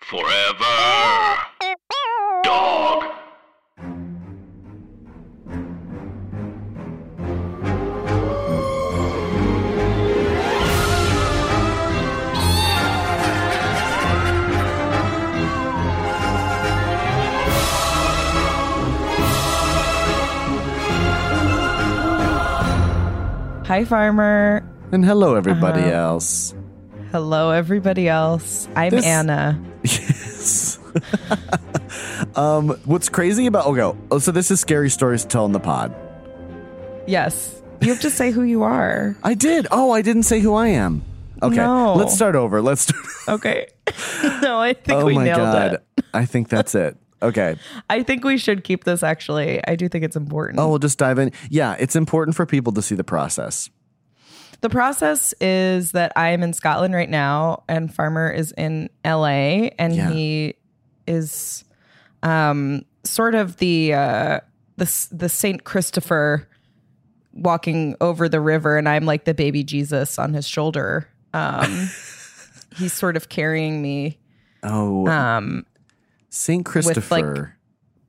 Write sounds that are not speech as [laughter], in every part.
Forever. Dog. Hi, Farmer. And hello, everybody Uh-huh. else. Hello, everybody else. I'm This- Anna. Yes. [laughs] um, what's crazy about okay? Oh, so this is scary stories to tell in the pod. Yes. You have to say who you are. I did. Oh, I didn't say who I am. Okay, No. let's start over. Let's. Start, [laughs] Okay. [laughs] no, I think oh we my nailed god, it. I think that's it. Okay. I think we should keep this actually. I do think it's important. Oh, we'll just dive in. Yeah, it's important for people to see the process. The process is that I am in Scotland right now and Farmer is in LA and Yeah. he is um sort of the uh the the Saint Christopher walking over the river and I'm like the baby Jesus on his shoulder. Um [laughs] he's sort of carrying me Oh, um Saint Christopher.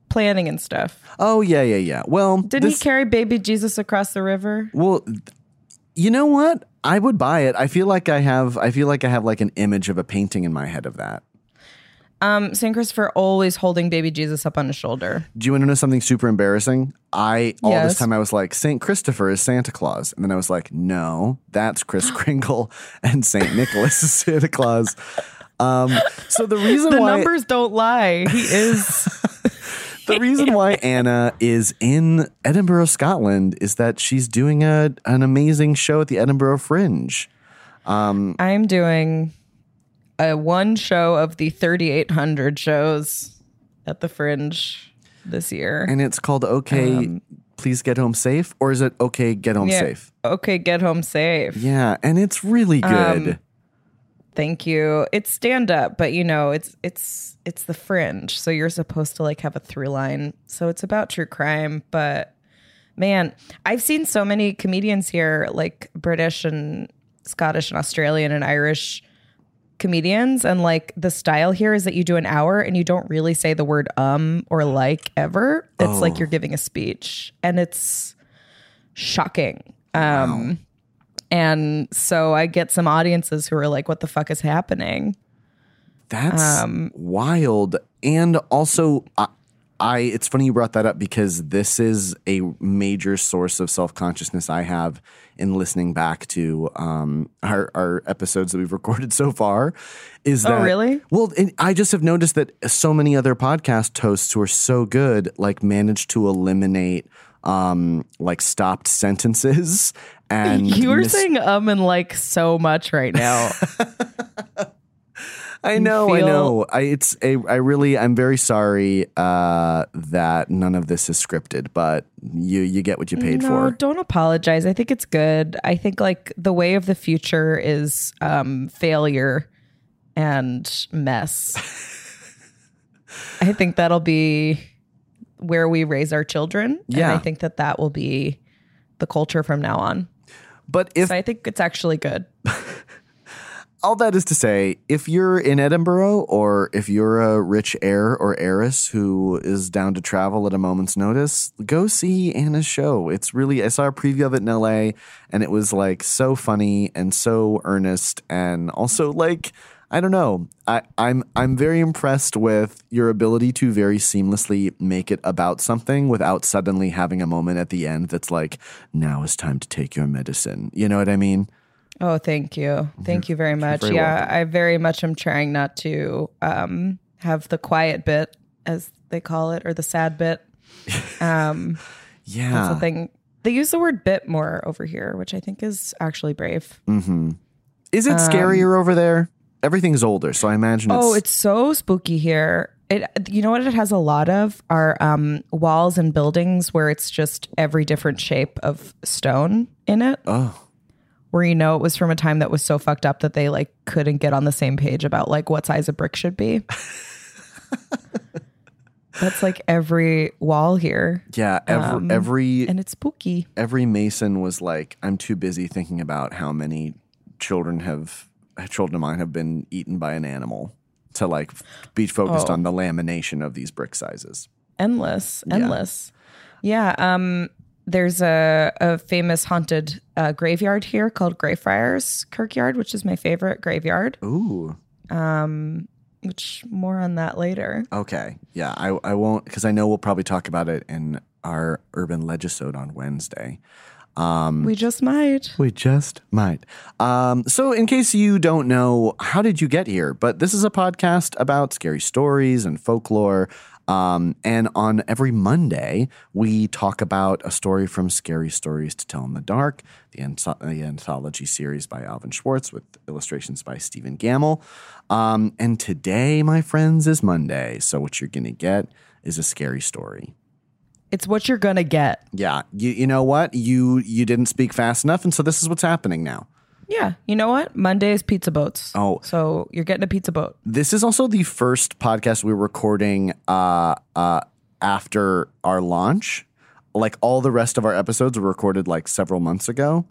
planning and stuff. oh yeah, yeah, yeah. Well, Didn't this, he carry baby Jesus across the river? Well, you know what? I would buy it. I feel like I have. I feel like I have like an image of a painting in my head of that. Um Saint Christopher always holding baby Jesus up on his shoulder. Do you want to know something super embarrassing? I all Yes. this time I was like Saint Christopher is Santa Claus, and then I was like, no, that's Chris [gasps] Kringle, and Saint Nicholas is Santa Claus. Um, so the reason The why numbers don't lie. He is [laughs] the reason [laughs] why Anna is in Edinburgh, Scotland, is that she's doing a an amazing show at the Edinburgh Fringe. Um, I'm doing a one show of the 3,800 shows at the Fringe this year. And it's called Okay, um, Please Get Home Safe, or is it Okay, Get Home Yeah. Safe? Okay, get home safe. Yeah, and it's really um, good. Thank you. It's stand up, but you know, it's it's it's the Fringe, so you're supposed to like have a through line. So it's about true crime, but man, I've seen so many comedians here, like British and Scottish and Australian and Irish comedians. And like the style here is that you do an hour and you don't really say the word um or like ever. It's like you're giving a speech. And it's shocking. Um and so i get some audiences who are like what the fuck is happening That's um, wild. And also, I, I it's funny you brought that up because this is a major source of self consciousness I have in listening back to um, our, our episodes that we've [laughs] recorded so far. Is Oh, that really? Well, and I just have noticed that so many other podcast hosts who are so good like manage to eliminate um like stopped sentences and [laughs] you are mis- saying um and like so much right now [laughs] I know, I know. I it's a I really I'm very sorry uh that none of this is scripted, but you you get what you paid no for. don't apologize i think it's good i think like the way of the future is um failure and mess [laughs] i think that'll be where we raise our children Yeah. and i think that that will be the culture from now on But if so i think it's actually good [laughs] all that is to say, if you're in Edinburgh or if you're a rich heir or heiress who is down to travel at a moment's notice, go see Anna's show. It's really I saw a preview of it in LA and it was like so funny and so earnest and also like I don't know. I, I'm I'm very impressed with your ability to very seamlessly make it about something without suddenly having a moment at the end that's like, now is time to take your medicine. You know what I mean? oh thank you thank you very much very yeah welcome. i very much am trying not to um have the quiet bit as they call it or the sad bit [laughs] um Yeah. That's the thing. They use the word bit more over here, which I think is actually brave. Mm-hmm. Is it scarier over there? Everything's older, so I imagine it's Oh, it's so spooky here. It you know what it has a lot of are um walls and buildings where it's just every different shape of stone in it. oh Where you know it was from a time that was so fucked up that they like couldn't get on the same page about like what size a brick should be. [laughs] That's like every wall here. yeah. Every every And it's spooky. every Mason was like, I'm too busy thinking about how many children have children of mine have been eaten by an animal to like be focused Oh. on the lamination of these brick sizes. endless endless yeah, um there's a, a famous haunted uh, graveyard here called greyfriars kirkyard which is my favorite graveyard Ooh. Um, which more on that later Okay. Yeah, I, I won't because I know we'll probably talk about it in our urban legisode on Wednesday. Um, we just might We just might. Um, so, in case you don't know, how did you get here? But this is a podcast about scary stories and folklore. Um, and on every Monday, we talk about a story from Scary Stories to Tell in the Dark, the, anth- the anthology series by Alvin Schwartz with illustrations by Stephen Gammell. Um, and today, my friends, is Monday. So, what you're going to get is a scary story. It's what you're gonna get Yeah, you, you know what? You you didn't speak fast enough, and so this is what's happening now. yeah you know what monday is pizza boats Oh. so you're getting a pizza boat This is also the first podcast we're recording uh, uh, after our launch. Like all the rest of our episodes were recorded like several months ago.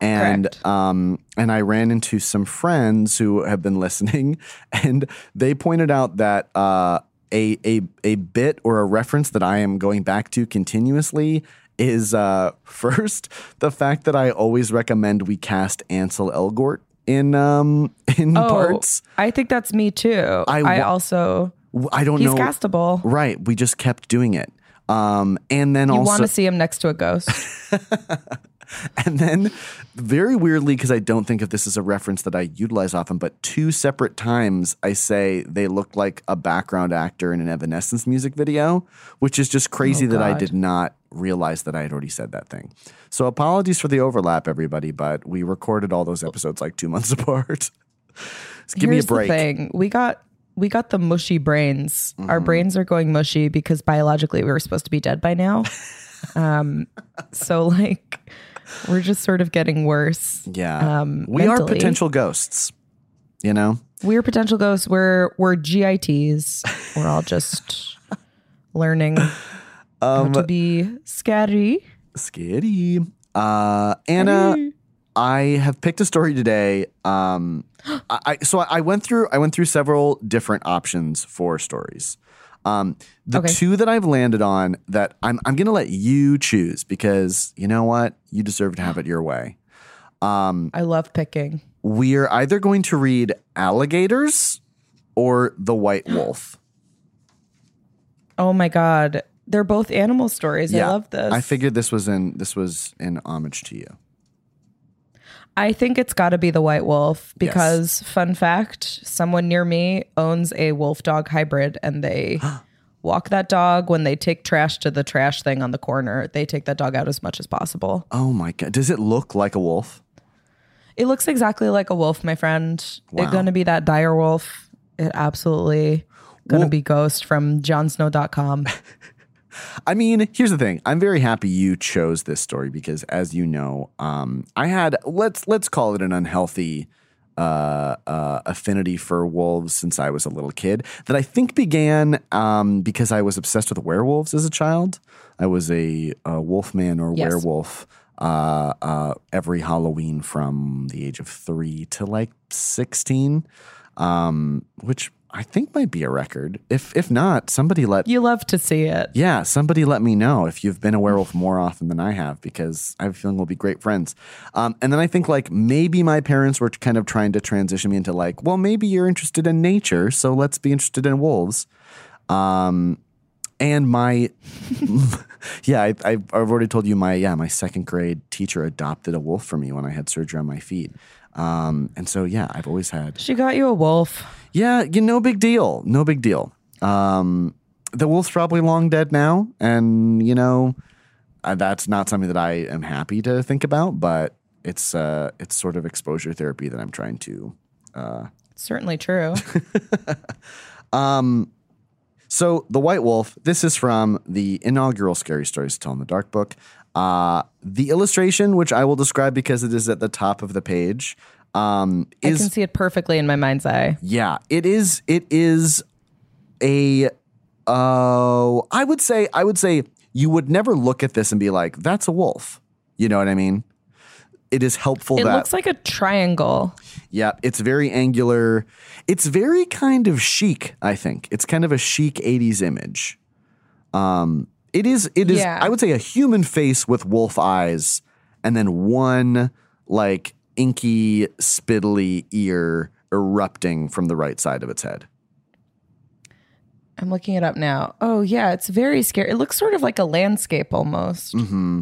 And Correct. um and I ran into some friends who have been [laughs] listening and they pointed out that uh a a a bit or a reference that I am going back to continuously is uh [laughs] first the fact that I always recommend we cast Ansel Elgort in um [laughs] in parts. Oh, i think that's me too I i, also I don't he's know. He's castable Right. We just kept doing it. Um, and then also you also, want to see him next to a ghost [laughs] [laughs] and then very weirdly, because I don't think if this is a reference that I utilize often, but two separate times I say they look like a background actor in an Evanescence music video, which is just crazy Oh, that I did not realize that I had already said that thing. So apologies for the overlap, everybody, but we recorded all those episodes like two months [laughs] apart. Give Here's me a break. The thing. We got we got the mushy brains. Our Mm-hmm. brains are going mushy because biologically we were supposed to be dead by now. [laughs] um, so like we're just sort of getting worse. Yeah. Um, we are potential ghosts, you know? We're potential ghosts. We're we're GITs. We're all just [laughs] learning how Um, to be scary. Scary. Uh, Anna, I have picked a story today. Um, I, I so I went through I went through several different options for stories. Um, the Okay. two that I've landed on that I'm I'm gonna let you choose because you know what you deserve to have it your way. Um, I love picking. We're either going to read alligators or the white wolf. Oh my god. They're both animal stories. I love this. I figured this was in this was in homage to you. I think it's got to be the white wolf because, fun fact, someone near me owns a wolf dog hybrid and they [gasps] walk that dog when they take trash to the trash thing on the corner. They take that dog out as much as possible. Oh my god! Does it look like a wolf? It looks exactly like a wolf, my friend. Wow. It's going to be that dire wolf. It absolutely going to Well- be Ghost from johnsnow.com. [laughs] I mean, here's the thing. I'm very happy you chose this story because, as you know, um, I had let's let's call it an unhealthy uh, uh, affinity for wolves since I was a little kid. That I think began um, because I was obsessed with werewolves as a child. I was a, a wolfman or Yes. werewolf uh, uh, every Halloween from the age of three to like sixteen, um, which I think might be a record. If if not, somebody let you love to see it. yeah, somebody let me know if you've been a werewolf more often than I have because I have a feeling we'll be great friends. Um, and then I think like maybe my parents were kind of trying to transition me into like, well, maybe you're interested in nature, so let's be interested in wolves. Um, and my, [laughs] yeah, I, I've I've already told you my yeah my second grade teacher adopted a wolf for me when I had surgery on my feet. Um, and so yeah, I've always had She got you a wolf. yeah, you no big deal. No big deal. Um, the wolf's probably long dead now, and you know uh, that's not something that I am happy to think about. But it's uh, it's sort of exposure therapy that I'm trying to. Uh, Certainly true. [laughs] um, So, The White Wolf, this is from the inaugural Scary Stories to Tell in the Dark book. Uh, the illustration, which I will describe because it is at the top of the page, um, I can see it perfectly in my mind's eye. yeah, it is. It is a. Oh, I would say. I would say you would never look at this and be like, "That's a wolf." You know what I mean? It is helpful It that looks like a triangle. yeah, it's very angular. It's very kind of chic. I think it's kind of a chic '80s image. Um, it is. It is. Yeah. I would say a human face with wolf eyes, and then one like inky, spittly ear erupting from the right side of its head. I'm looking it up now. Oh yeah, it's very scary. It looks sort of like a landscape almost. Mm-hmm.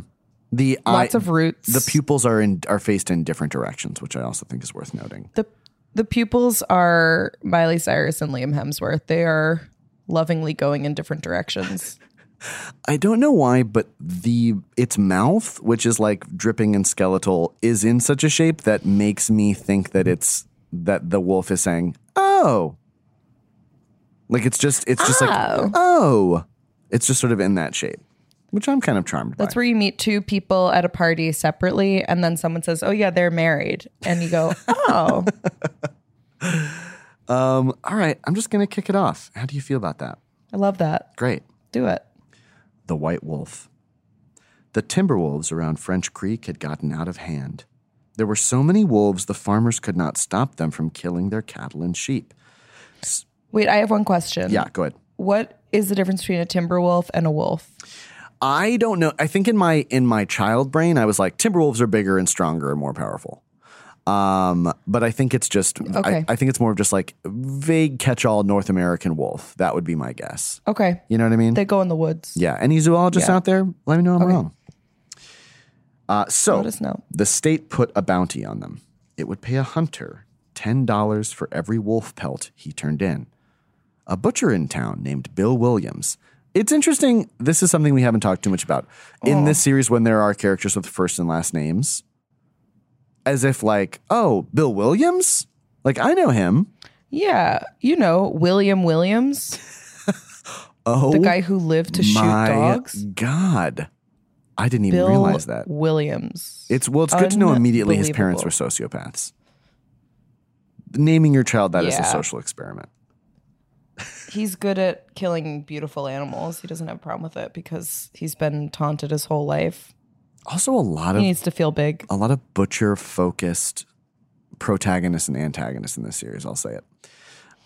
The Lots eye, of roots. The pupils are in are faced in different directions, which I also think is worth noting. the the pupils are Miley Cyrus and Liam Hemsworth. They are lovingly going in different directions. I don't know why, but the its mouth, which is like dripping and skeletal, is in such a shape that makes me think that it's that the wolf is saying, "Oh." Like it's just it's just like, Oh. "Oh." It's just sort of in that shape, which I'm kind of charmed That's by. where you meet two people at a party separately, and then someone says, "Oh yeah, they're married," and you go, [laughs] "Oh, um, all right, I'm just going to kick it off. How do you feel about that? I love that. Great. Do it." The White Wolf. The timber wolves around French Creek had gotten out of hand. There were so many wolves, the farmers could not stop them from killing their cattle and sheep. Wait, I have one question. Yeah, go ahead. What is the difference between a timber wolf and a wolf? I don't know. I think in my in my child brain, I was like, timber wolves are bigger and stronger and more powerful. Um, but I think it's just Okay. I, I think it's more of just like vague catch-all North American wolf. That would be my guess. Okay, You know what I mean? they go in the woods. Yeah. Any zoologists Yeah. out there? Let me know I'm wrong. Uh, so Let us know. the state put a bounty on them. It would pay a hunter ten dollars for every wolf pelt he turned in. A butcher in town named Bill Williams. It's interesting. This is something we haven't talked too much about in this series when there are characters with first and last names. As if like, oh, Bill Williams? Like I know him. Yeah, you know William Williams, [laughs] Oh, the guy who lived to shoot dogs. God. I didn't even Bill realize that. Williams. It's well, it's good to know immediately his parents were sociopaths. Naming your child that is a social experiment. He's good at killing beautiful animals. He doesn't have a problem with it because he's been taunted his whole life. Also, a lot He of needs to feel big. a lot of butcher focused protagonists and antagonists in this series. I'll say it.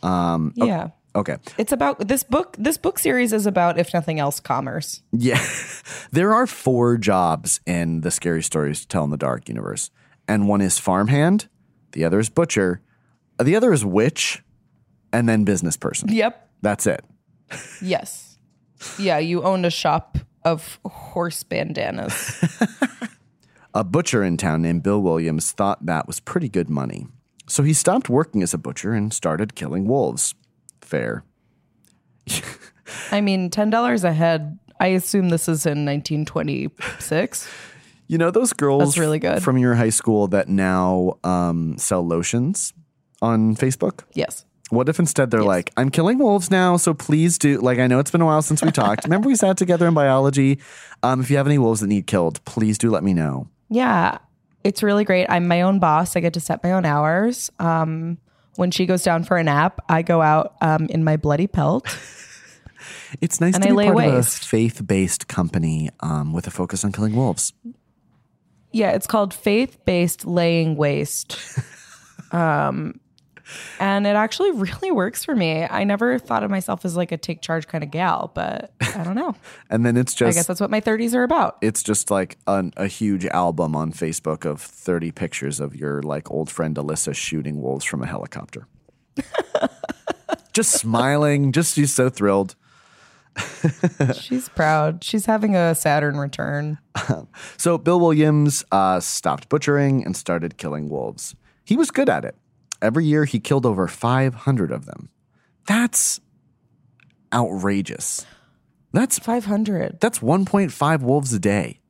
Um, Yeah. Okay, It's about this book. This book series is about, if nothing else, commerce. yeah, [laughs] there are four jobs in the scary stories to tell in the dark universe, and one is farmhand, the other is butcher, the other is witch, and then business person. Yep. That's it. Yes. Yeah. You owned a shop of horse bandanas. [laughs] A butcher in town named Bill Williams thought that was pretty good money. So he stopped working as a butcher and started killing wolves. Fair. I mean, ten dollars a head. I assume this is in 1926. You know those girls That's really good. from your high school that now um, sell lotions on Facebook? Yes. What if instead they're like, I'm killing wolves now, so please do. Like, I know it's been a while since we talked. [laughs] Remember, we sat together in biology. Um, if you have any wolves that need killed, please do let me know. Yeah, it's really great. I'm my own boss. I get to set my own hours. Um, when she goes down for a nap, I go out um, in my bloody pelt. [laughs] It's nice And to I be lay part waste. of a faith-based company um, with a focus on killing wolves. Yeah, it's called faith based laying waste. [laughs] Um, and it actually really works for me. I never thought of myself as like a take charge kind of gal, but I don't know. [laughs] And then it's just I guess that's what my 30s are about. it's just like an, a huge album on Facebook of 30 pictures of your like old friend Alyssa shooting wolves from a helicopter. [laughs] just smiling, just she's so thrilled. She's proud. She's having a Saturn return. [laughs] So Bill Williams uh, stopped butchering and started killing wolves. He was good at it. Every year he killed over 500 of them. That's outrageous. That's 500. that's 1.5 wolves a day.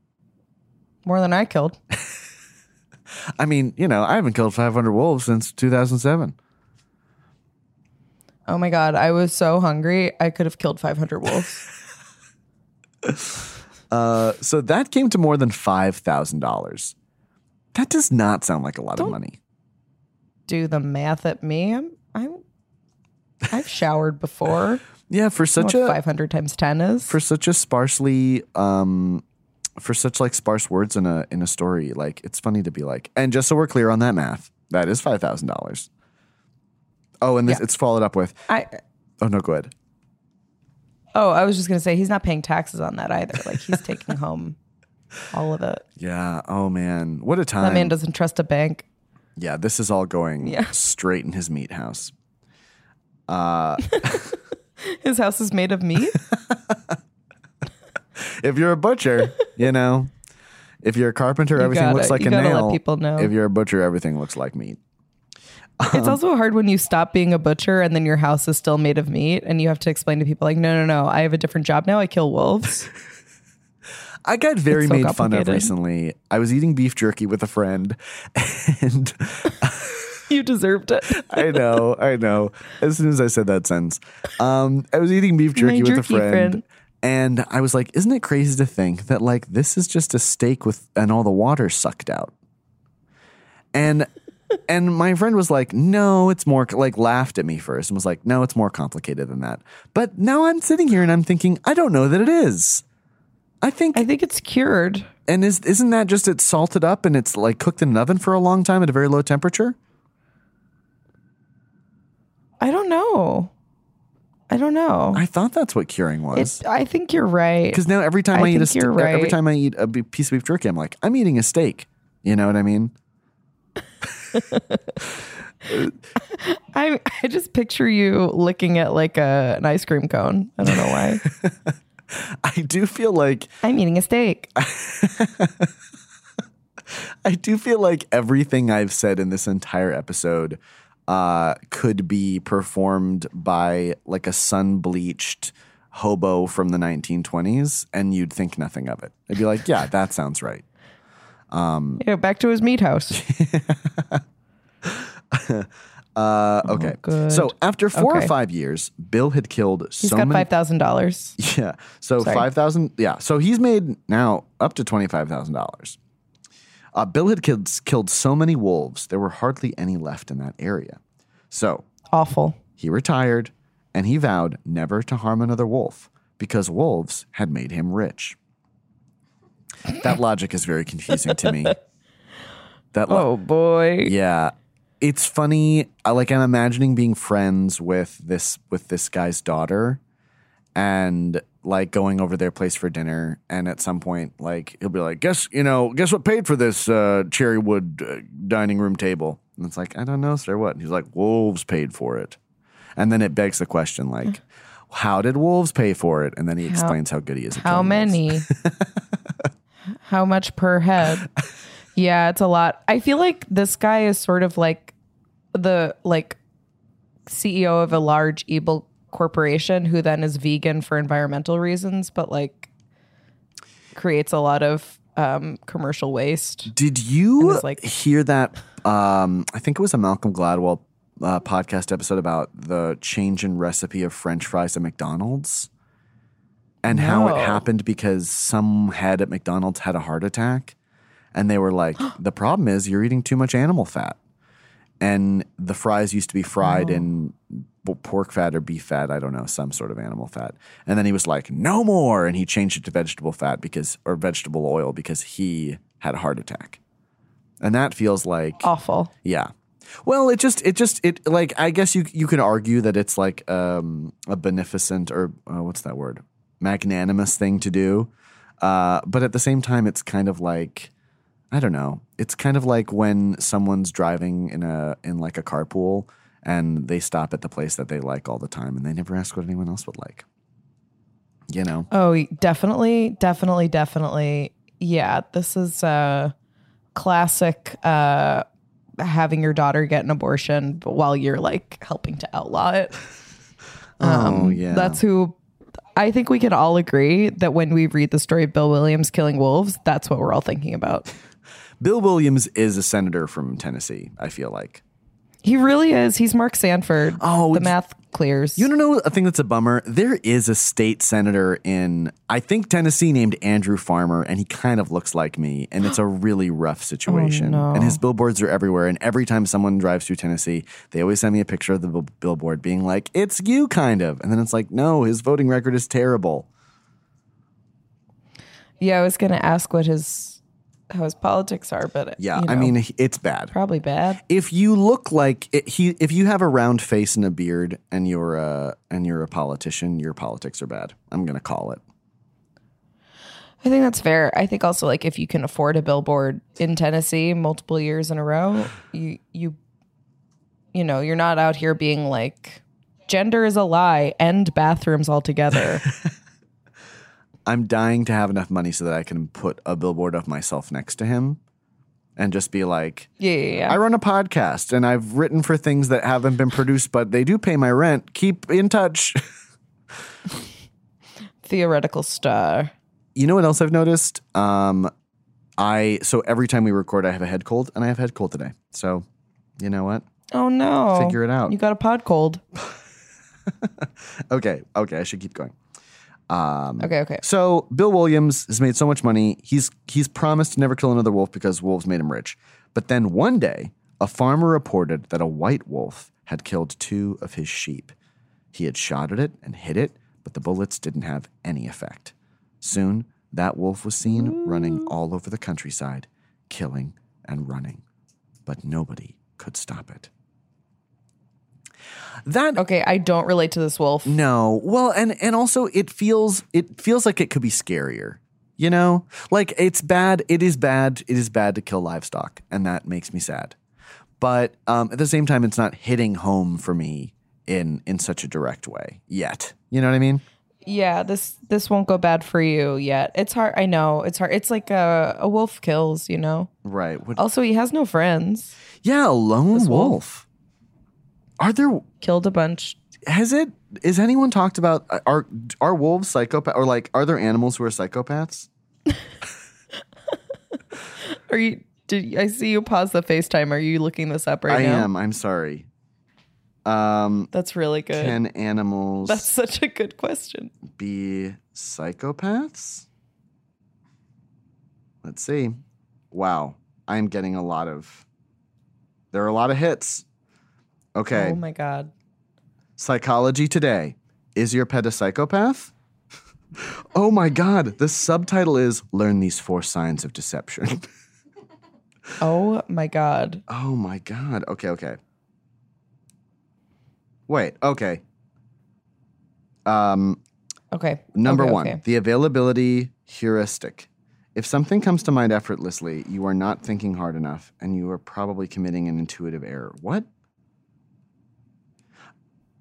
More than I killed. [laughs] I mean, you know, I haven't killed 500 wolves since 2007. Oh my god, I was so hungry. I could have killed 500 wolves. [laughs] Uh, so that came to more than five thousand dollars. That does not sound like a lot of money. Do the math at me. I'm, I'm I've showered before. [laughs] Yeah, for such what a 500 times 10 is. for such a sparsely um for such like sparse words in a in a story like it's funny to be like and just so we're clear on that math that is five thousand dollars oh and this Yeah. it's followed up with I oh no go ahead Oh, I was just going to say he's not paying taxes on that either. Like he's [laughs] taking home all of it. yeah oh man what a time That man doesn't trust a bank. Yeah this is all going Yeah. [laughs] straight in his meat house [laughs] His house is made of meat. [laughs] if you're a butcher you know if you're a carpenter everything gotta- looks like you a gotta let nail people know. if you're a butcher everything looks like meat it's also hard when you stop being a butcher and then your house is still made of meat and you have to explain to people like, no, no, no, I have a different job now. I kill wolves. I got very so made fun of recently. I was eating beef jerky with a friend, [laughs] and you deserved it. [laughs] I know, I know. As soon as I said that sentence, um, I was eating beef jerky with a friend, friend. and I was like, "Isn't it crazy to think that like this is just a steak with and all the water sucked out?" And and my friend was like, "No, it's more like laughed at me first and was like, "No, it's more complicated than that." But now I'm sitting here and I'm thinking, I don't know that it is. I think I think it's cured. and is isn't that just it's salted up and it's like cooked in an oven for a long time at a very low temperature? I don't know. I don't know. I thought that's what curing was. It, I think you're right. Because now every time I, I eat a steak, you're every time I eat a piece of beef jerky, I'm like, I'm eating a steak. You know what I mean? [laughs] I I just picture you licking at like a an ice cream cone. I don't know why. [laughs] [laughs] I do feel like I'm eating a steak. [laughs] I do feel like everything I've said in this entire episode uh, could be performed by like a sun bleached hobo from the 1920s, and you'd think nothing of it. I'd be like, yeah, that sounds right. Yeah, back to his meat house. [laughs] Uh, okay. Oh. So after four or five years, Bill had killed He's so got many. five thousand dollars. [laughs] Yeah. So Sorry. five thousand. Yeah. So he's made now up to twenty five thousand dollars. Uh, Bill had killed killed so many wolves there were hardly any left in that area. So Awful. he retired and he vowed never to harm another wolf because wolves had made him rich. That logic is very confusing to me. [laughs] That lo- Oh boy. yeah. It's funny. I like I'm imagining being friends with this with this guy's daughter and like going over their place for dinner and at some point like he'll be like, "Guess, you know, guess what paid for this uh cherry wood uh, dining room table?" And it's like, "I don't know, sir, what?" And he's like, "Wolves paid for it." And then it begs the question like, [laughs] how did wolves pay for it? And then he explains how good he is How many? [laughs] How much per head? [laughs] Yeah, it's a lot. I feel like this guy is sort of like the like CEO of a large evil corporation who then is vegan for environmental reasons, but like creates a lot of um, commercial waste. Did you like- hear that? Um, I think it was a Malcolm Gladwell uh, podcast episode about the change in recipe of French fries at McDonald's and how it happened because some head at McDonald's had a heart attack, and they were like, [gasps] "The problem is you're eating too much animal fat." And the fries used to be fried in b- pork fat or beef fat, I don't know, some sort of animal fat. And then he was like, "No more," and he changed it to vegetable fat because or vegetable oil because he had a heart attack. And that feels like Awful. yeah. Well, it just it just it like I guess you you could argue that it's like um, a beneficent or uh, what's that word magnanimous thing to do, uh, but at the same time, it's kind of like I don't know. It's kind of like when someone's driving in a in like a carpool and they stop at the place that they like all the time and they never ask what anyone else would like. You know. Oh, definitely, definitely, definitely. Yeah, this is a classic uh having your daughter get an abortion while you're like helping to outlaw it. [laughs] oh yeah. Um, That's who I think we can all agree that when we read the story of Bill Williams killing wolves, that's what we're all thinking about. Bill Williams is a senator from Tennessee. I feel like. He really is. He's Mark Sanford. Oh, the math clears. You don't know a thing that's a bummer? There is a state senator in, I think, Tennessee named Andrew Farmer, and he kind of looks like me, and it's a really rough [gasps] oh, situation. no. And his billboards are everywhere, and every time someone drives through Tennessee, they always send me a picture of the bill- billboard being like, it's you, kind of. And then it's like, no, his voting record is terrible. yeah, I was gonna ask what his how his politics are, but Yeah, you I mean, it's bad. probably bad. if you look like it, he if you have a round face and a beard and you're a and you're a politician your politics are bad i'm gonna call it I think that's fair. I think also like if you can afford a billboard in Tennessee multiple years in a row, you you you know, you're not out here being like gender is a lie, end bathrooms altogether. [laughs] i'm dying to have enough money so that i can put a billboard of myself next to him and just be like yeah, yeah, yeah. i run a podcast and i've written for things that haven't been produced but they do pay my rent keep in touch [laughs] Theoretical star. you know what else i've noticed um i so every time we record i have a head cold and i have head cold today so you know what Oh no. Figure it out. You got a pod cold. [laughs] okay okay i should keep going Um, okay, okay. So Bill Williams has made so much money. He's he's promised to never kill another wolf because wolves made him rich. But then one day, a farmer reported that a white wolf had killed two of his sheep. He had shot at it and hit it, but the bullets didn't have any effect. Soon, that wolf was seen running all over the countryside, killing and running, but nobody could stop it. That Okay, I don't relate to this wolf. no. Well, and and also it feels it feels like it could be scarier. You know? Like it's bad, it is bad, it is bad to kill livestock, and that makes me sad. But um, at the same time it's not hitting home for me in in such a direct way yet. You know what I mean? Yeah, this this won't go bad for you yet. It's hard. I know. It's hard. It's like a, a wolf kills, you know. Right. What, Also, he has no friends. yeah, a lone wolf. wolf. Are there Killed a bunch. has it is anyone talked about are are wolves psychopath or like are there animals who are psychopaths? [laughs] Are you? Did I see you pause the FaceTime? Are you looking this up right I now? I am. I'm sorry. Um That's really good. can animals That's such a good question. be psychopaths? Let's see. Wow. I'm getting a lot of there are a lot of hits. Okay. Oh my god. Psychology Today. Is your pet a psychopath? [laughs] oh my god. The subtitle is Learn These Four Signs of Deception. [laughs] Oh my god. oh my god. Okay, okay. Wait, okay. Um Okay. Number Okay, one, okay. the availability heuristic. If something comes to mind effortlessly, you are not thinking hard enough and you are probably committing an intuitive error. What?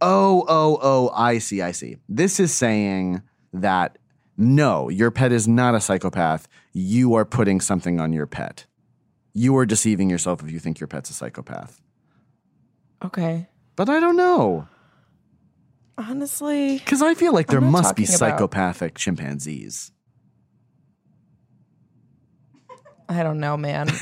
Oh, oh, oh, I see, I see. This is saying that no, your pet is not a psychopath. You are putting something on your pet. You are deceiving yourself if you think your pet's a psychopath. Okay. But I don't know. Honestly, Because I feel like there must be talking about- psychopathic chimpanzees. I don't know, man. [laughs]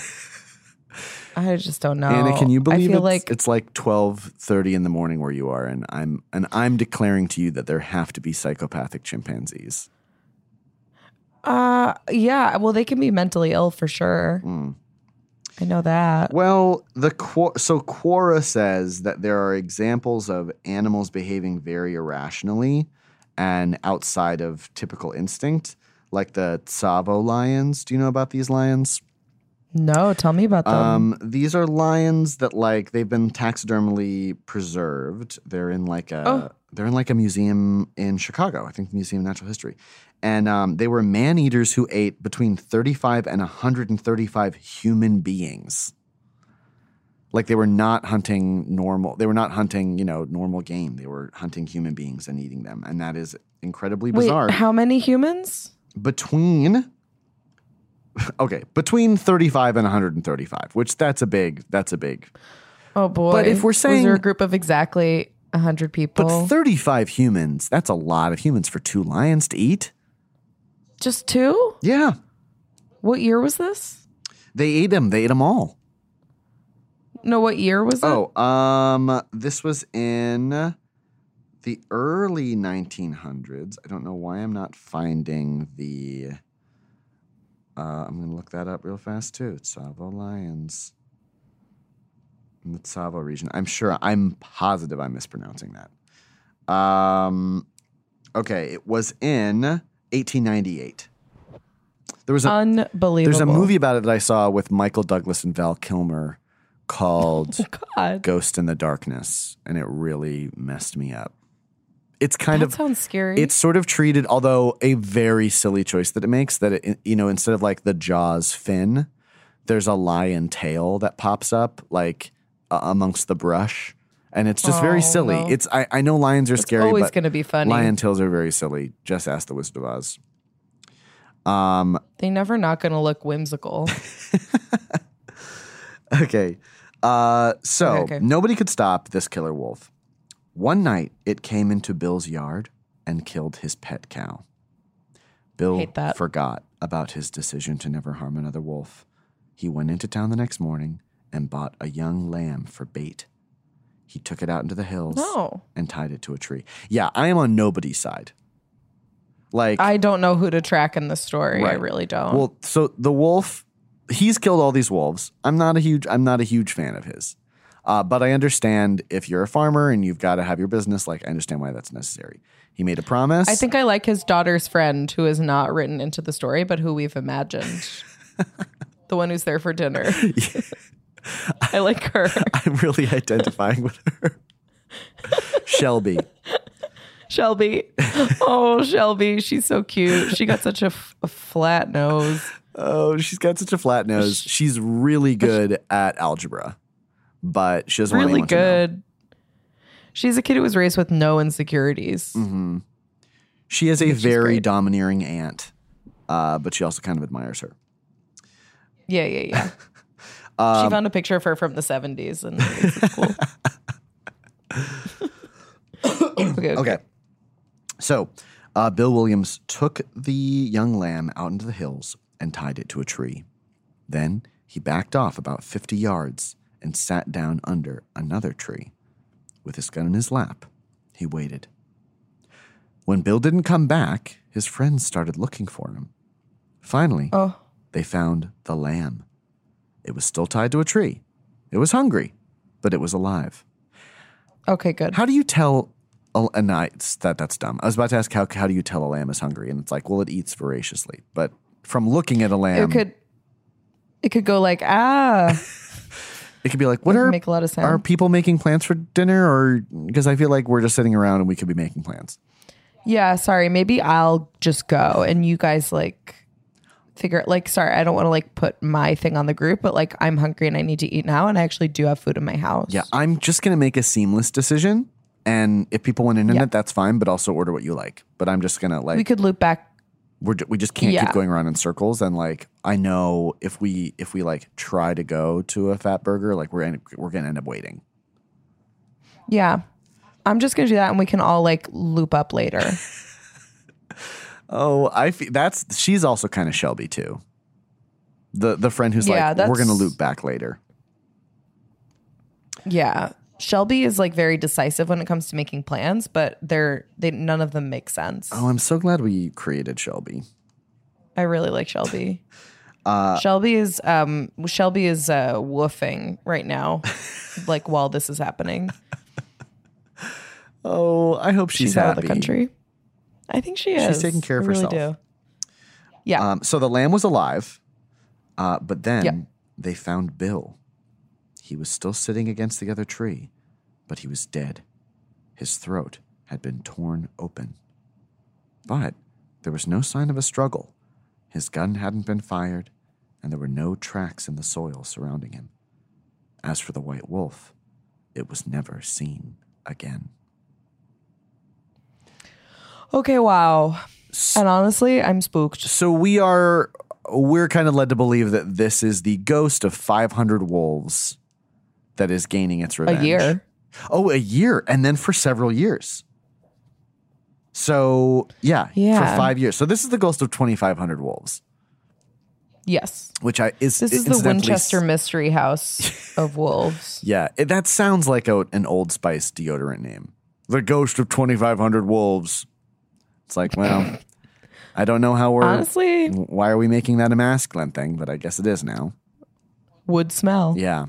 I just don't know. Anna, can you believe I feel it's, like it's like twelve thirty in the morning where you are, and I'm and I'm declaring to you that there have to be psychopathic chimpanzees. uh yeah, well they can be mentally ill for sure. Mm. I know that. Well, the so Quora says that there are examples of animals behaving very irrationally and outside of typical instinct, like the Tsavo lions. Do you know about these lions? No, tell me about them. Um, these are lions that like they've been taxidermally preserved. They're in like a Oh. they're in like a museum in Chicago. I think the Museum of Natural History, and um, they were man eaters who ate between thirty five and hundred and thirty five human beings. Like they were not hunting normal. They were not hunting you know normal game. They were hunting human beings and eating them, and that is incredibly Wait, bizarre. how many humans? between [laughs] okay between 35 and 135 which that's a big that's a big Oh boy. But if we're was saying- there a group of exactly hundred people, but 35 humans that's a lot of humans for two lions to eat just two? yeah What year was this? they ate them they ate them all No, what year was it? Oh, um, this was in the early 1900s. I don't know why I'm not finding the. Uh, I'm gonna look that up real fast too. Tsavo lions in the Tsavo region. I'm sure. I'm positive I'm mispronouncing that. Um, okay, it was in 1898. There was a Unbelievable. there's a movie about it that I saw with Michael Douglas and Val Kilmer called [laughs] God. Ghost in the Darkness, and it really messed me up. It's kind that of sounds scary. it's sort of treated, although a very silly choice that it makes. That it, you know, instead of like the Jaws fin, there's a lion tail that pops up like uh, amongst the brush, and it's just very Oh, silly. no. It's I, I know lions are scary, always gonna be funny. lion tails are very silly. Just ask the Wizard of Oz. Um, they never not going to look whimsical. [laughs] Okay. Uh, so Okay, okay. nobody could stop this killer wolf. One night, it came into Bill's yard and killed his pet cow. Bill forgot about his decision to never harm another wolf. He went into town the next morning and bought a young lamb for bait. He took it out into the hills No. and tied it to a tree. Yeah, I am on nobody's side. Like I don't know who to track in the story. I really don't. Well, so the wolf, he's killed all these wolves. I'm not a huge, I'm not a huge fan of his. Uh, but I understand if you're a farmer and you've got to have your business, like I understand why that's necessary. He made a promise. I think I like his daughter's friend who is not written into the story, but who we've imagined. [laughs] the one who's there for dinner. [laughs] I like her. [laughs] I'm really identifying with her. Shelby. Shelby. Oh, Shelby. She's so cute. She got such a, f- a flat nose. Oh, she's got such a flat nose. She's really good at algebra, but she doesn't Really good. She's a kid who was raised with no insecurities. Mm-hmm. She is a very domineering aunt, uh, but she also kind of admires her. Yeah, yeah, yeah. [laughs] Um, she found a picture of her from the 70s and it's cool. [laughs] okay, okay. Okay. So, uh, Bill Williams took the young lamb out into the hills and tied it to a tree. Then he backed off about 50 yards and sat down under another tree. With his gun in his lap, he waited. When Bill didn't come back, his friends started looking for him. Finally, Oh, they found the lamb. It was still tied to a tree. It was hungry, but it was alive. okay, good. How do you tell? A, and I, that that's dumb. I was about to ask how how do you tell a lamb is hungry, and it's like, well, it eats voraciously. But from looking at a lamb, it could it could go like ah [laughs] it could be like, what It are make a lot of sense. are people making plans for dinner, or because I feel like we're just sitting around and we could be making plans. yeah sorry maybe i'll just go and you guys like figure like sorry i don't want to like put my thing on the group but like i'm hungry and i need to eat now and i actually do have food in my house Yeah, I'm just gonna make a seamless decision, and if people want internet, Yeah. that's fine. But also order what you like. But I'm just gonna like we could loop back we're we just can't Yeah. keep going around in circles and like I know if we if we like try to go to a Fatburger like we're in, we're gonna end up waiting. yeah i'm just gonna do that and we can all like loop up later [laughs] Oh, I fe- that's she's also kind of Shelby too. The the friend who's Yeah, like we're gonna loop back later. yeah shelby is like very decisive when it comes to making plans but they're they none of them make sense Oh, I'm so glad we created Shelby. i really like shelby [laughs] Uh, shelby is um shelby is uh woofing right now [laughs] like while this is happening Oh, I hope she's, she's, out of the country. I think she is. She's taking care of I really herself. Do. Yeah. Um, so the lamb was alive, uh, but then they found Bill. He was still sitting against the other tree, but he was dead. His throat had been torn open. But there was no sign of a struggle. His gun hadn't been fired, and there were no tracks in the soil surrounding him. As for the white wolf, it was never seen again. okay. Wow. And honestly, I'm spooked. So we are we're kind of led to believe that this is the ghost of 500 wolves that is gaining its revenge. A year. Oh, a year and then for several years. So, yeah, yeah, for 5 years. So this is the ghost of 2500 wolves. Yes. which I is This is the Winchester Mystery House of [laughs] Wolves. Yeah, it, that sounds like a, an Old Spice deodorant name. The Ghost of Twenty Five Hundred Wolves. It's like, well, [coughs] I don't know how we're. Honestly, why are we making that a masculine thing? But I guess it is now. would smell. Yeah.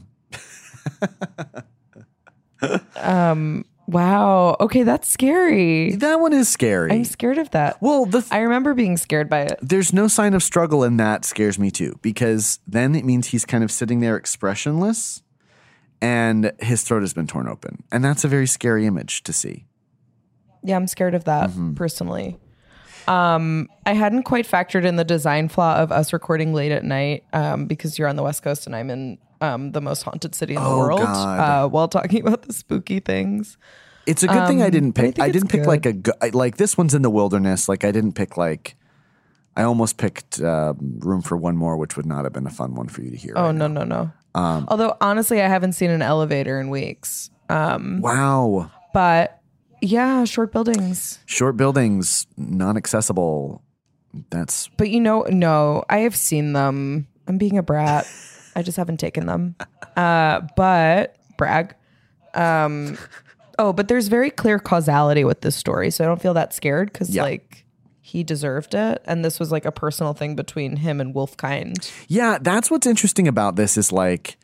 Wow. Okay, that's scary. That one is scary. I'm scared of that. well, the th- I remember being scared by it. there's no sign of struggle in that scares me too because then it means he's kind of sitting there expressionless and his throat has been torn open. And that's a very scary image to see. Yeah, I'm scared of that Mm-hmm. personally. Um, I hadn't quite factored in the design flaw of us recording late at night um, because you're on the West Coast and I'm in um, the most haunted city in the Oh, world Uh, while talking about the spooky things. It's a good thing I didn't Um, I pick. I, didn't pick good. like a like this one's in the wilderness. Like I didn't pick like I almost picked um, room for one more, which would not have been a fun one for you to hear. Oh right no now. no no. Although honestly, I haven't seen an elevator in weeks. Um, Wow, but yeah, short buildings. short buildings, non accessible. That's But you know, no, I have seen them. I'm being a brat. [laughs] I just haven't taken them. Uh, but brag. Um, oh, but there's very clear causality with this story, so I don't feel that scared because Yeah. like he deserved it, and this was like a personal thing between him and Wolfkind. yeah. That's what's interesting about this is like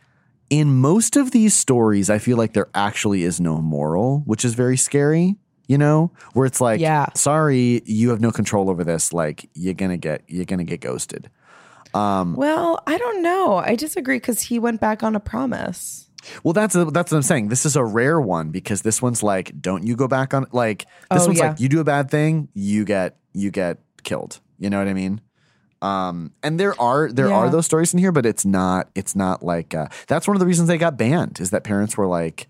in most of these stories, I feel like there actually is no moral, which is very scary. You know, where it's like, Yeah. sorry, you have no control over this. Like you're gonna get you're gonna get ghosted. Um, Well, I don't know. I disagree because he went back on a promise. Well, that's that's what I'm saying. This is a rare one because this one's like, don't you go back on like this Oh, one's yeah. like you do a bad thing, you get you get killed. You know what I mean? Um, and there are there are those stories in here, but it's not it's not like uh, that's one of the reasons they got banned is that parents were like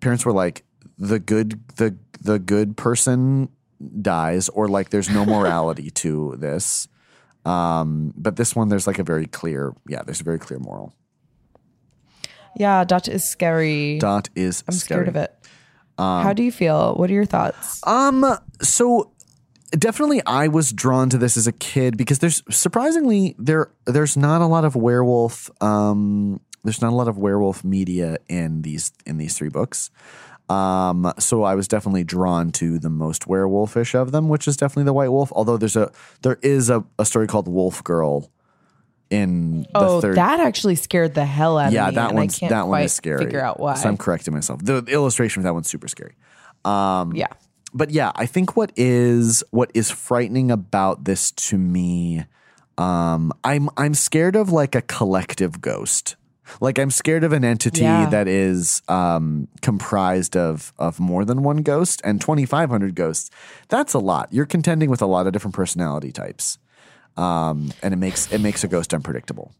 parents were like the good the the good person dies or like there's no morality to this. Um, but this one there's like a very clear yeah there's a very clear moral. Yeah, Dot is scary. Dot is I'm scary. scared of it. How do you feel? What are your thoughts? Um, so definitely I was drawn to this as a kid because there's surprisingly there there's not a lot of werewolf um there's not a lot of werewolf media in these in these three books. Um, so I was definitely drawn to the most werewolfish of them, which is definitely the White Wolf. Although there's a there is a, a story called Wolf Girl in the oh, third that actually scared the hell out yeah, of me. that and I one's that one is scary. Figure out why. So I'm correcting myself. The, the illustration of that one's super scary. Um, yeah. but yeah, I think what is what is frightening about this to me, um, I'm I'm scared of like a collective ghost. Like I'm scared of an entity Yeah. that is um, comprised of of more than one ghost and 2,500 ghosts. That's a lot. You're contending with a lot of different personality types, um, and it makes it makes a ghost unpredictable.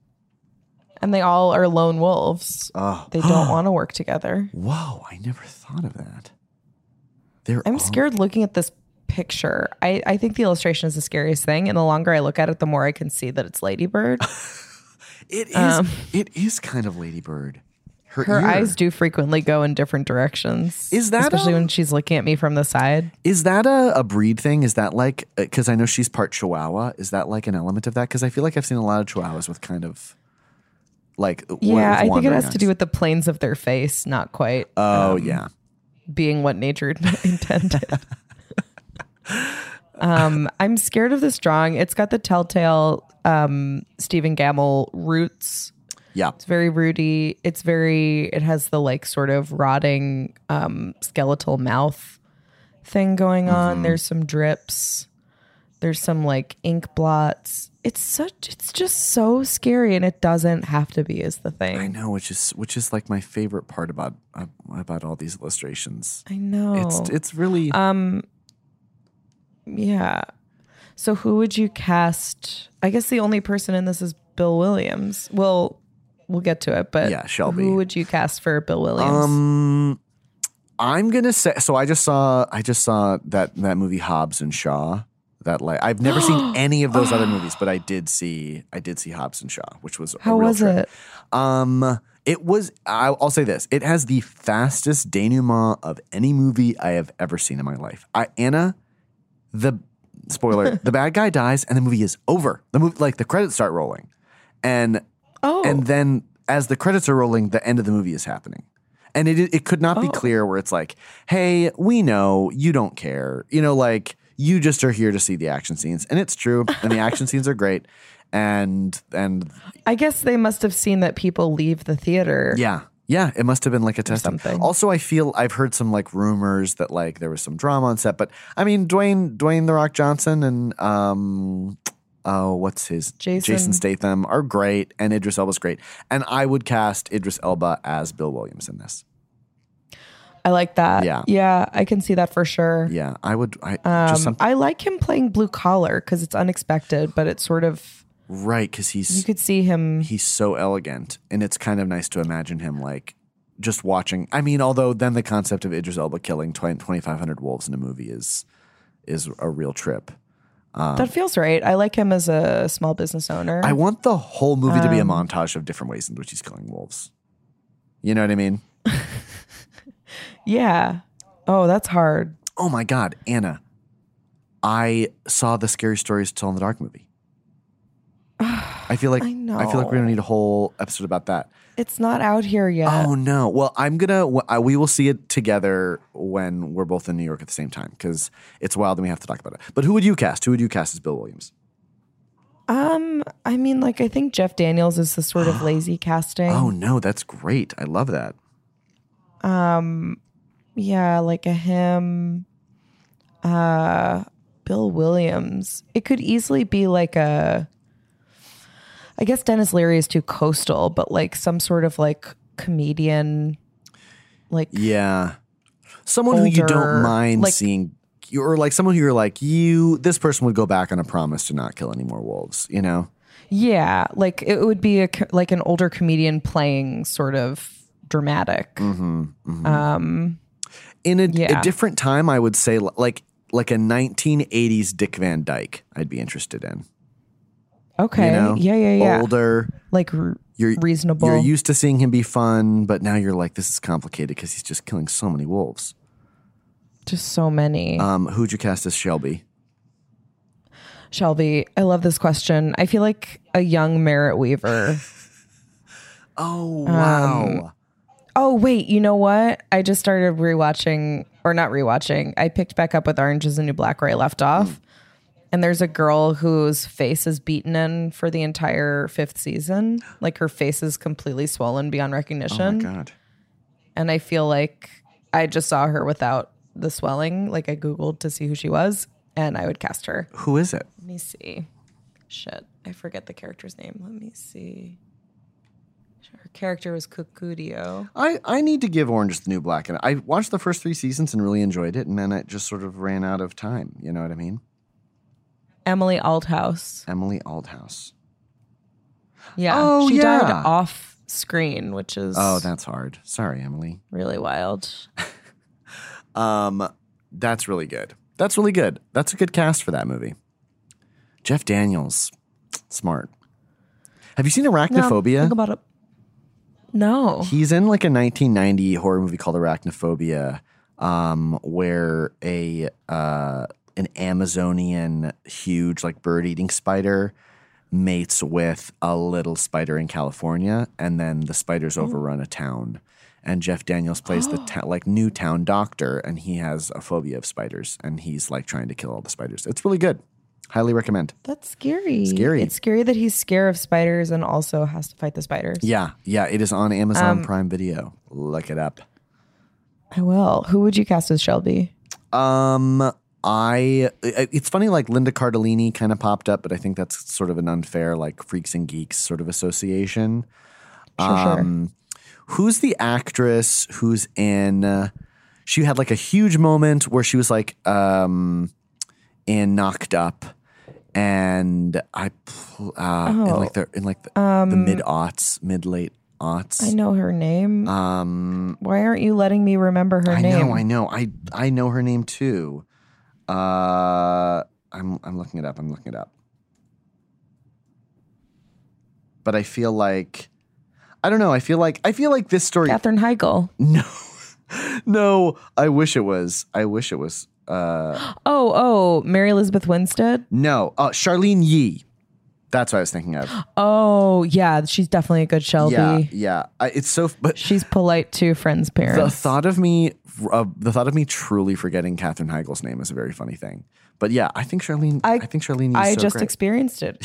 And they all are lone wolves. Oh, They don't [gasps] want to work together. whoa! I never thought of that. They're I'm all- scared looking at this picture. I, I think the illustration is the scariest thing. And the longer I look at it, the more I can see that it's Ladybird. [laughs] It is. Um, it is kind of Ladybird. Her, Her eyes do frequently go in different directions. Is that, especially um, when she's looking at me from the side? Is that a, a breed thing? Is that like because I know she's part Chihuahua? Is that like an element of that? Because I feel like I've seen a lot of Chihuahuas with kind of like Yeah, I think it has to do with the planes of their face, not quite Oh um, yeah, being what nature [laughs] intended. [laughs] um, I'm scared of this drawing. It's got the telltale um, Stephen Gammell roots. yeah. It's very rooty. It's very. It has the like sort of rotting um, skeletal mouth thing going on. There's some drips. There's some like ink blots. It's such. It's just so scary, and it doesn't have to be. Is the thing. I know, which is which is like my favorite part about uh, about all these illustrations. I know. It's it's really Um, yeah. So who would you cast? I guess the only person in this is Bill Williams. Well, we'll get to it, but Yeah, Shelby. Who would you cast for Bill Williams? um. I'm gonna say so. I just saw I just saw that that movie Hobbs and Shaw. That like I've never seen [gasps] any of those other movies, but I did see I did see Hobbs and Shaw, which was a How real was trip. it? Um, it was. I'll, I'll say this: it has the fastest denouement of any movie I have ever seen in my life. I Anna, the spoiler: the bad guy dies, and the movie is over. The movie, like the credits start rolling. and Oh, and then as the credits are rolling, the end of the movie is happening. And it it could not be Oh. clear where it's like, hey, we know you don't care. You know, like you just are here to see the action scenes. And it's true. And the action scenes are great. And and I guess they must have seen that people leave the theater. yeah. Yeah, it must have been like a test. something. Also, I feel I've heard some like rumors that like there was some drama on set, but I mean Dwayne Dwayne the Rock Johnson and um oh what's his Jason. Jason Statham are great and Idris Elba's great. And I would cast Idris Elba as Bill Williams in this. I like that. Yeah. Yeah, I can see that for sure. Yeah, I would. I Um, just something I like him playing blue collar because it's unexpected, but it's sort of right because he's you could see him. he's so elegant, and it's kind of nice to imagine him like just watching. I mean, although then the concept of Idris Elba killing twenty five hundred wolves in a movie is is a real trip. that feels right. I like him as a small business owner. I want the whole movie to be a Um, montage of different ways in which he's killing wolves. You know what I mean? [laughs] yeah. Oh, that's hard. Oh my God, Anna! I saw the Scary Stories to Tell in the Dark movie. [sighs] I feel like I I feel like we're know. gonna need a whole episode about that. It's not out here yet. Oh no! Well, I'm gonna. We will see it together when we're both in New York at the same time because it's wild and we have to talk about it. But who would you cast? Who would you cast as Bill Williams? Um, I mean, like I think Jeff Daniels is the sort of [gasps] lazy casting. Oh no, that's great! I love that. Um, yeah, like a him. Uh, Bill Williams. It could easily be like a. I guess Denis Leary is too coastal, but like some sort of like comedian, like Yeah, someone who you don't mind like- seeing, or like someone who you're like you. This person would go back on a promise to not kill any more wolves. You know? yeah, like it would be a like an older comedian playing sort of dramatic. Mm-hmm, Um, In a, a different time, I would say like like a 1980s Dick Van Dyke. I'd be interested in. Okay, You know? yeah, yeah, yeah, Older. like r- You're reasonable. You're used to seeing him be fun, but now you're like, this is complicated because he's just killing so many wolves. just so many. Um, who'd you cast as Shelby? Shelby, I love this question. I feel like a young Merritt Wever. [laughs] Oh Um, wow! oh, wait, you know what? I just started rewatching, or not rewatching. I picked back up with Orange is the New Black where I left off. And there's a girl whose face is beaten in for the entire fifth season. Like her face is completely swollen beyond recognition. oh my god! and I feel like I just saw her without the swelling. Like I Googled to see who she was, and I would cast her. Who is it? Let me see. Shit, I forget the character's name. Let me see. Her character was Kukudio. I, I need to give Orange is the New Black, and I watched the first three seasons and really enjoyed it, and then it just sort of ran out of time. You know what I mean? Emily Althaus. Emily Althaus. Yeah, Oh, she died off screen, which is Oh, that's hard. Sorry, Emily. really wild. [laughs] Um, that's really good. That's really good. That's a good cast for that movie. Jeff Daniels, smart. Have you seen No, Arachnophobia? think about it. No. He's in like a 1990 horror movie called Arachnophobia, um, where a uh, an Amazonian huge like bird eating spider mates with a little spider in California, and then the spiders overrun a town. And Jeff Daniels plays the [gasps] ta- like new town doctor, and he has a phobia of spiders, and he's like trying to kill all the spiders. It's really good. Highly recommend. That's scary. Scary. It's scary that he's scared of spiders and also has to fight the spiders. Yeah, yeah. It is on Amazon Um, Prime Video. Look it up. I will. Who would you cast as Shelby? Um, I it's funny like Linda Cardellini kind of popped up, but I think that's sort of an unfair like freaks and geeks sort of association. Sure, sure. Um, who's the actress who's in? Uh, she had like a huge moment where she was like um in Knocked Up, and I uh, in Oh. like the in like the, the mid aughts, mid late aughts. I know her name. Um, Why aren't you letting me remember her I name? know, I know, I I know her name too. Uh, I'm I'm looking it up. I'm looking it up. But I feel like I don't know. I feel like I feel like this story. Katherine Heigl. [laughs] No, no. I wish it was. I wish it was. Uh, [gasps] Oh, oh, Mary Elizabeth Winstead. no. Uh, Charlyne Yi. That's what I was thinking of. Oh yeah, she's definitely a good Shelby. Yeah, yeah. I, it's so. But She's polite to friends' [laughs] parents. the thought of me, uh, the thought of me truly forgetting Katherine Heigl's name is a very funny thing. But yeah, I think Charlyne. I, I- think Charlyne. I so just great. experienced it.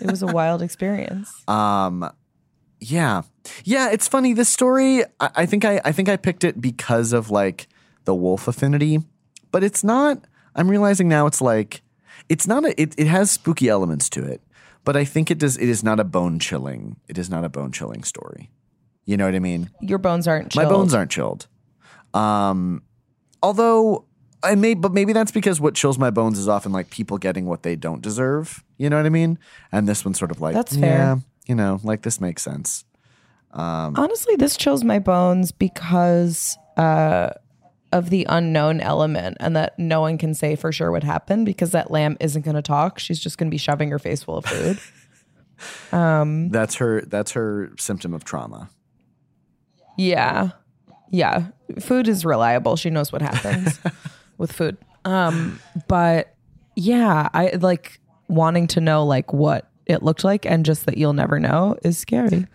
It was a [laughs] wild experience. Um, yeah, yeah. It's funny. This story. I, I think I, I think I picked it because of like the wolf affinity, but it's not. I'm realizing now it's like it's not a. It, it has spooky elements to it, but I think it does. It is not a bone chilling. It is not a bone chilling story. You know what I mean? Your bones aren't Chilled. My bones aren't chilled. Um, although I may, but maybe that's because what chills my bones is often like people getting what they don't deserve. You know what I mean? And this one's sort of like, That's fair. Yeah, you know, like this makes sense. Honestly, this chills my bones because uh, of the unknown element and that no one can say for sure what happened because that lamb isn't going to talk. She's just going to be shoving her face full of food. [laughs] That's her. That's her symptom of trauma. yeah. Yeah. Food is reliable. She knows what happens [laughs] with food. Um, but yeah, I like wanting to know like what it looked like and just that you'll never know is scary.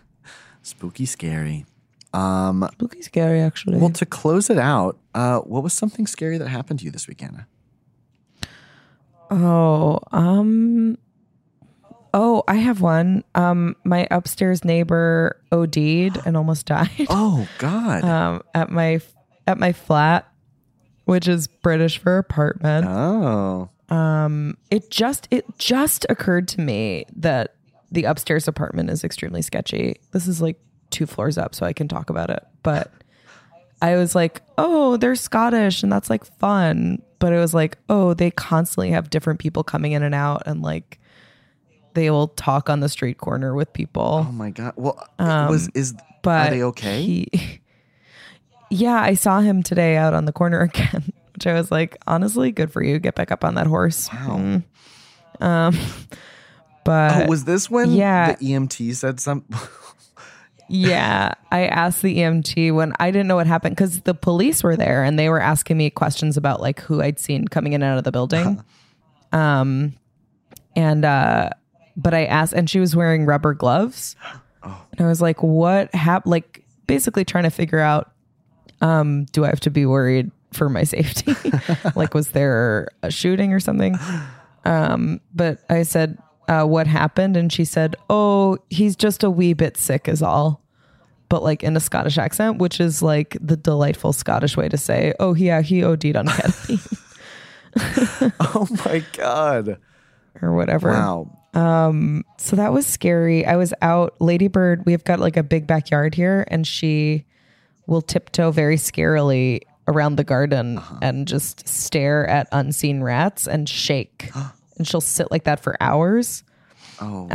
Spooky, scary. Um, scary actually. well, to close it out, uh, what was something scary that happened to you this weekend? Oh, um Oh, I have one. Um my upstairs neighbor OD'd and almost [laughs] died Oh God. um at my at my flat, which is British for apartment. oh. Um, it just it just occurred to me that the upstairs apartment is extremely sketchy. This is like two floors up so I can talk about it. But I was like, "Oh, they're Scottish and that's like fun." But it was like, "Oh, they constantly have different people coming in and out and like they will talk on the street corner with people." Oh my God. Well, um, was is but are they okay? he- [laughs] yeah, I saw him today out on the corner [laughs] again, which I was like, honestly, good for you. Get back up on that horse. Mm. Um, [laughs] but oh, was this when yeah. the EMT said something? Yeah, I asked the EMT when I didn't know what happened because the police were there and they were asking me questions about like who I'd seen coming in and out of the building. um, and uh, but I asked, and she was wearing rubber gloves, and I was like, "What happened?" Like basically trying to figure out, um, do I have to be worried for my [laughs] safety? like, was there a shooting or something? Um, but I said, uh, what happened? And she said, oh, he's just a wee bit sick, is all. But like in a Scottish accent, which is like the delightful Scottish way to say, oh, yeah, he OD'd on ketamine [laughs] [laughs] oh my God. or whatever. Wow. So that was scary. I was out, Ladybird, we've got like a big backyard here, and she will tiptoe very scarily around the garden and just stare at unseen rats and shake. [gasps] [gasps] and she'll sit like that for hours. Oh.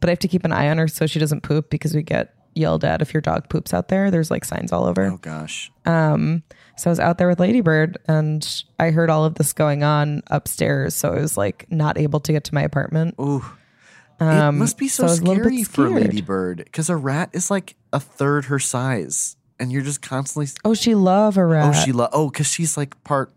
but I have to keep an eye on her so she doesn't poop because we get yelled at if your dog poops out there. There's like signs all over. oh gosh. So I was out there with Ladybird and I heard all of this going on upstairs. So I was like not able to get to my apartment. Ooh. it must be so, Um, so a little bit scary for. Ladybird because a rat is like a third her size, and you're just constantly. Oh, she love a rat. Oh, she love. Oh, because she's like part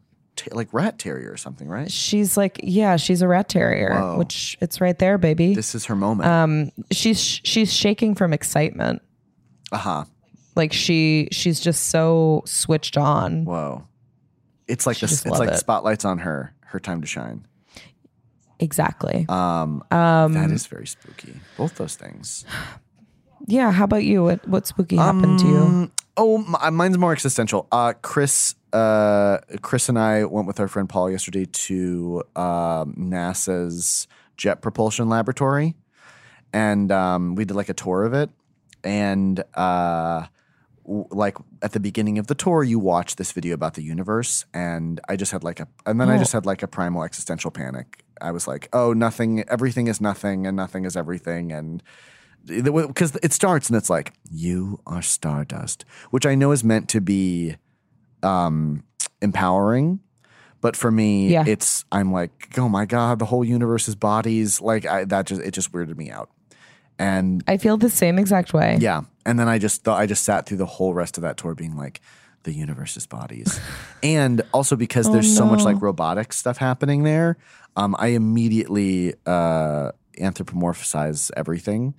like rat terrier or something, right? she's like, yeah, she's a rat terrier, Whoa. which it's right there, baby. This is her moment. um, she's she's shaking from excitement. uh huh. Like she she's just so switched on. Whoa. It's like She this. It's like it. spotlights on her. Her time to shine. Exactly. Um, Um, that is very spooky. Both those things. yeah. How about you? What what spooky happened to you? Oh, m- uh, mine's more existential. Uh, Chris, uh, Chris and I went with our friend Paul yesterday to um, NASA's Jet Propulsion Laboratory, and um, we did like a tour of it. And uh, w- like at the beginning of the tour, you watch this video about the universe, and I just had like a, and then I Oh. just had like a primal existential panic. I was like, oh, nothing, everything is nothing, and nothing is everything, and because it starts and it's like you are stardust which i know is meant to be um empowering but for me Yeah. it's i'm like oh my god the whole universe is bodies like I, that just it just weirded me out. And I feel the same exact way. yeah. And then i just thought i just sat through the whole rest of that tour being like the universe is bodies. [laughs] And also because there's so much like robotic stuff happening there um, i immediately uh, anthropomorphize everything,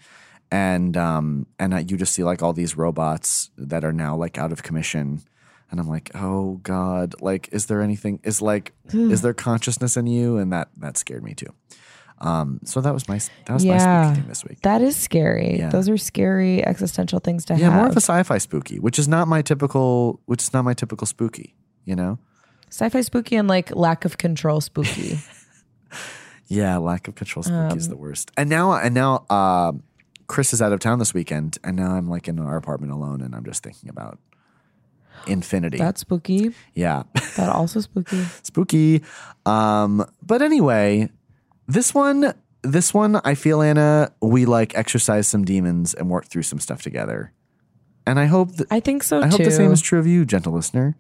and um, and you just see like all these robots that are now like out of commission. And I'm like, oh God, like, is there anything? Is like, is there [sighs] consciousness in you? And that that scared me too. Um, so that was my that was my spooky thing this week. That is scary. Yeah. Those are scary existential things to have. yeah, more of a sci-fi spooky, which is not my typical, which is not my typical spooky. You know? Sci-fi spooky and like lack of control spooky. [laughs] Yeah, lack of control spooky Um, is the worst. And now, and now, uh, Chris is out of town this weekend, and now I'm like in our apartment alone, and I'm just thinking about infinity. That's spooky. yeah, That also spooky. [laughs] spooky. Um, but anyway, this one, this one, I feel Anna, we like exercise some demons and work through some stuff together. And I hope that I think so too. I hope the same is true of you, gentle listener.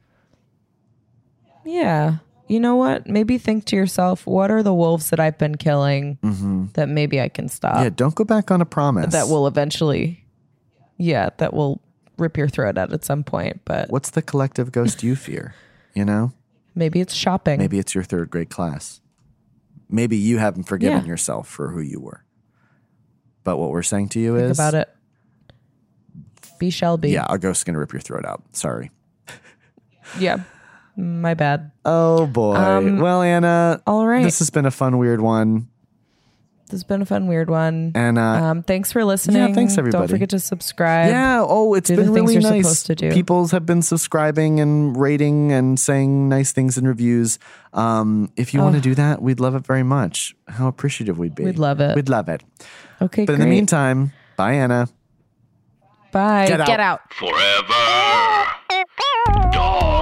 Yeah. You know what? Maybe think to yourself, what are the wolves that I've been killing mm-hmm. that maybe I can stop? yeah, don't go back on a promise. That will eventually, yeah, that will rip your throat out at some point. But What's the collective ghost you fear? [laughs] You know, maybe it's shopping. maybe it's your third grade class. Maybe you haven't forgiven Yeah. yourself for who you were. But what we're saying to you Think is about it. Be Shelby. Yeah, our ghost's gonna rip your throat out. Sorry. Yeah. My bad. Oh boy. Um, well, Anna. all right. This has been a fun, weird one. This has been a fun, weird one. And uh, Um, thanks for listening. thanks, everybody. Don't forget to subscribe. yeah. Oh, it's do been things really you're nice. supposed to do. People have been subscribing and rating and saying nice things in reviews. Um, if you want to do that, we'd love it very much. How appreciative we'd be. We'd love it. We'd love it. Okay, But in the meantime, bye, Anna. Bye. Get out. Get out. Forever. Dog.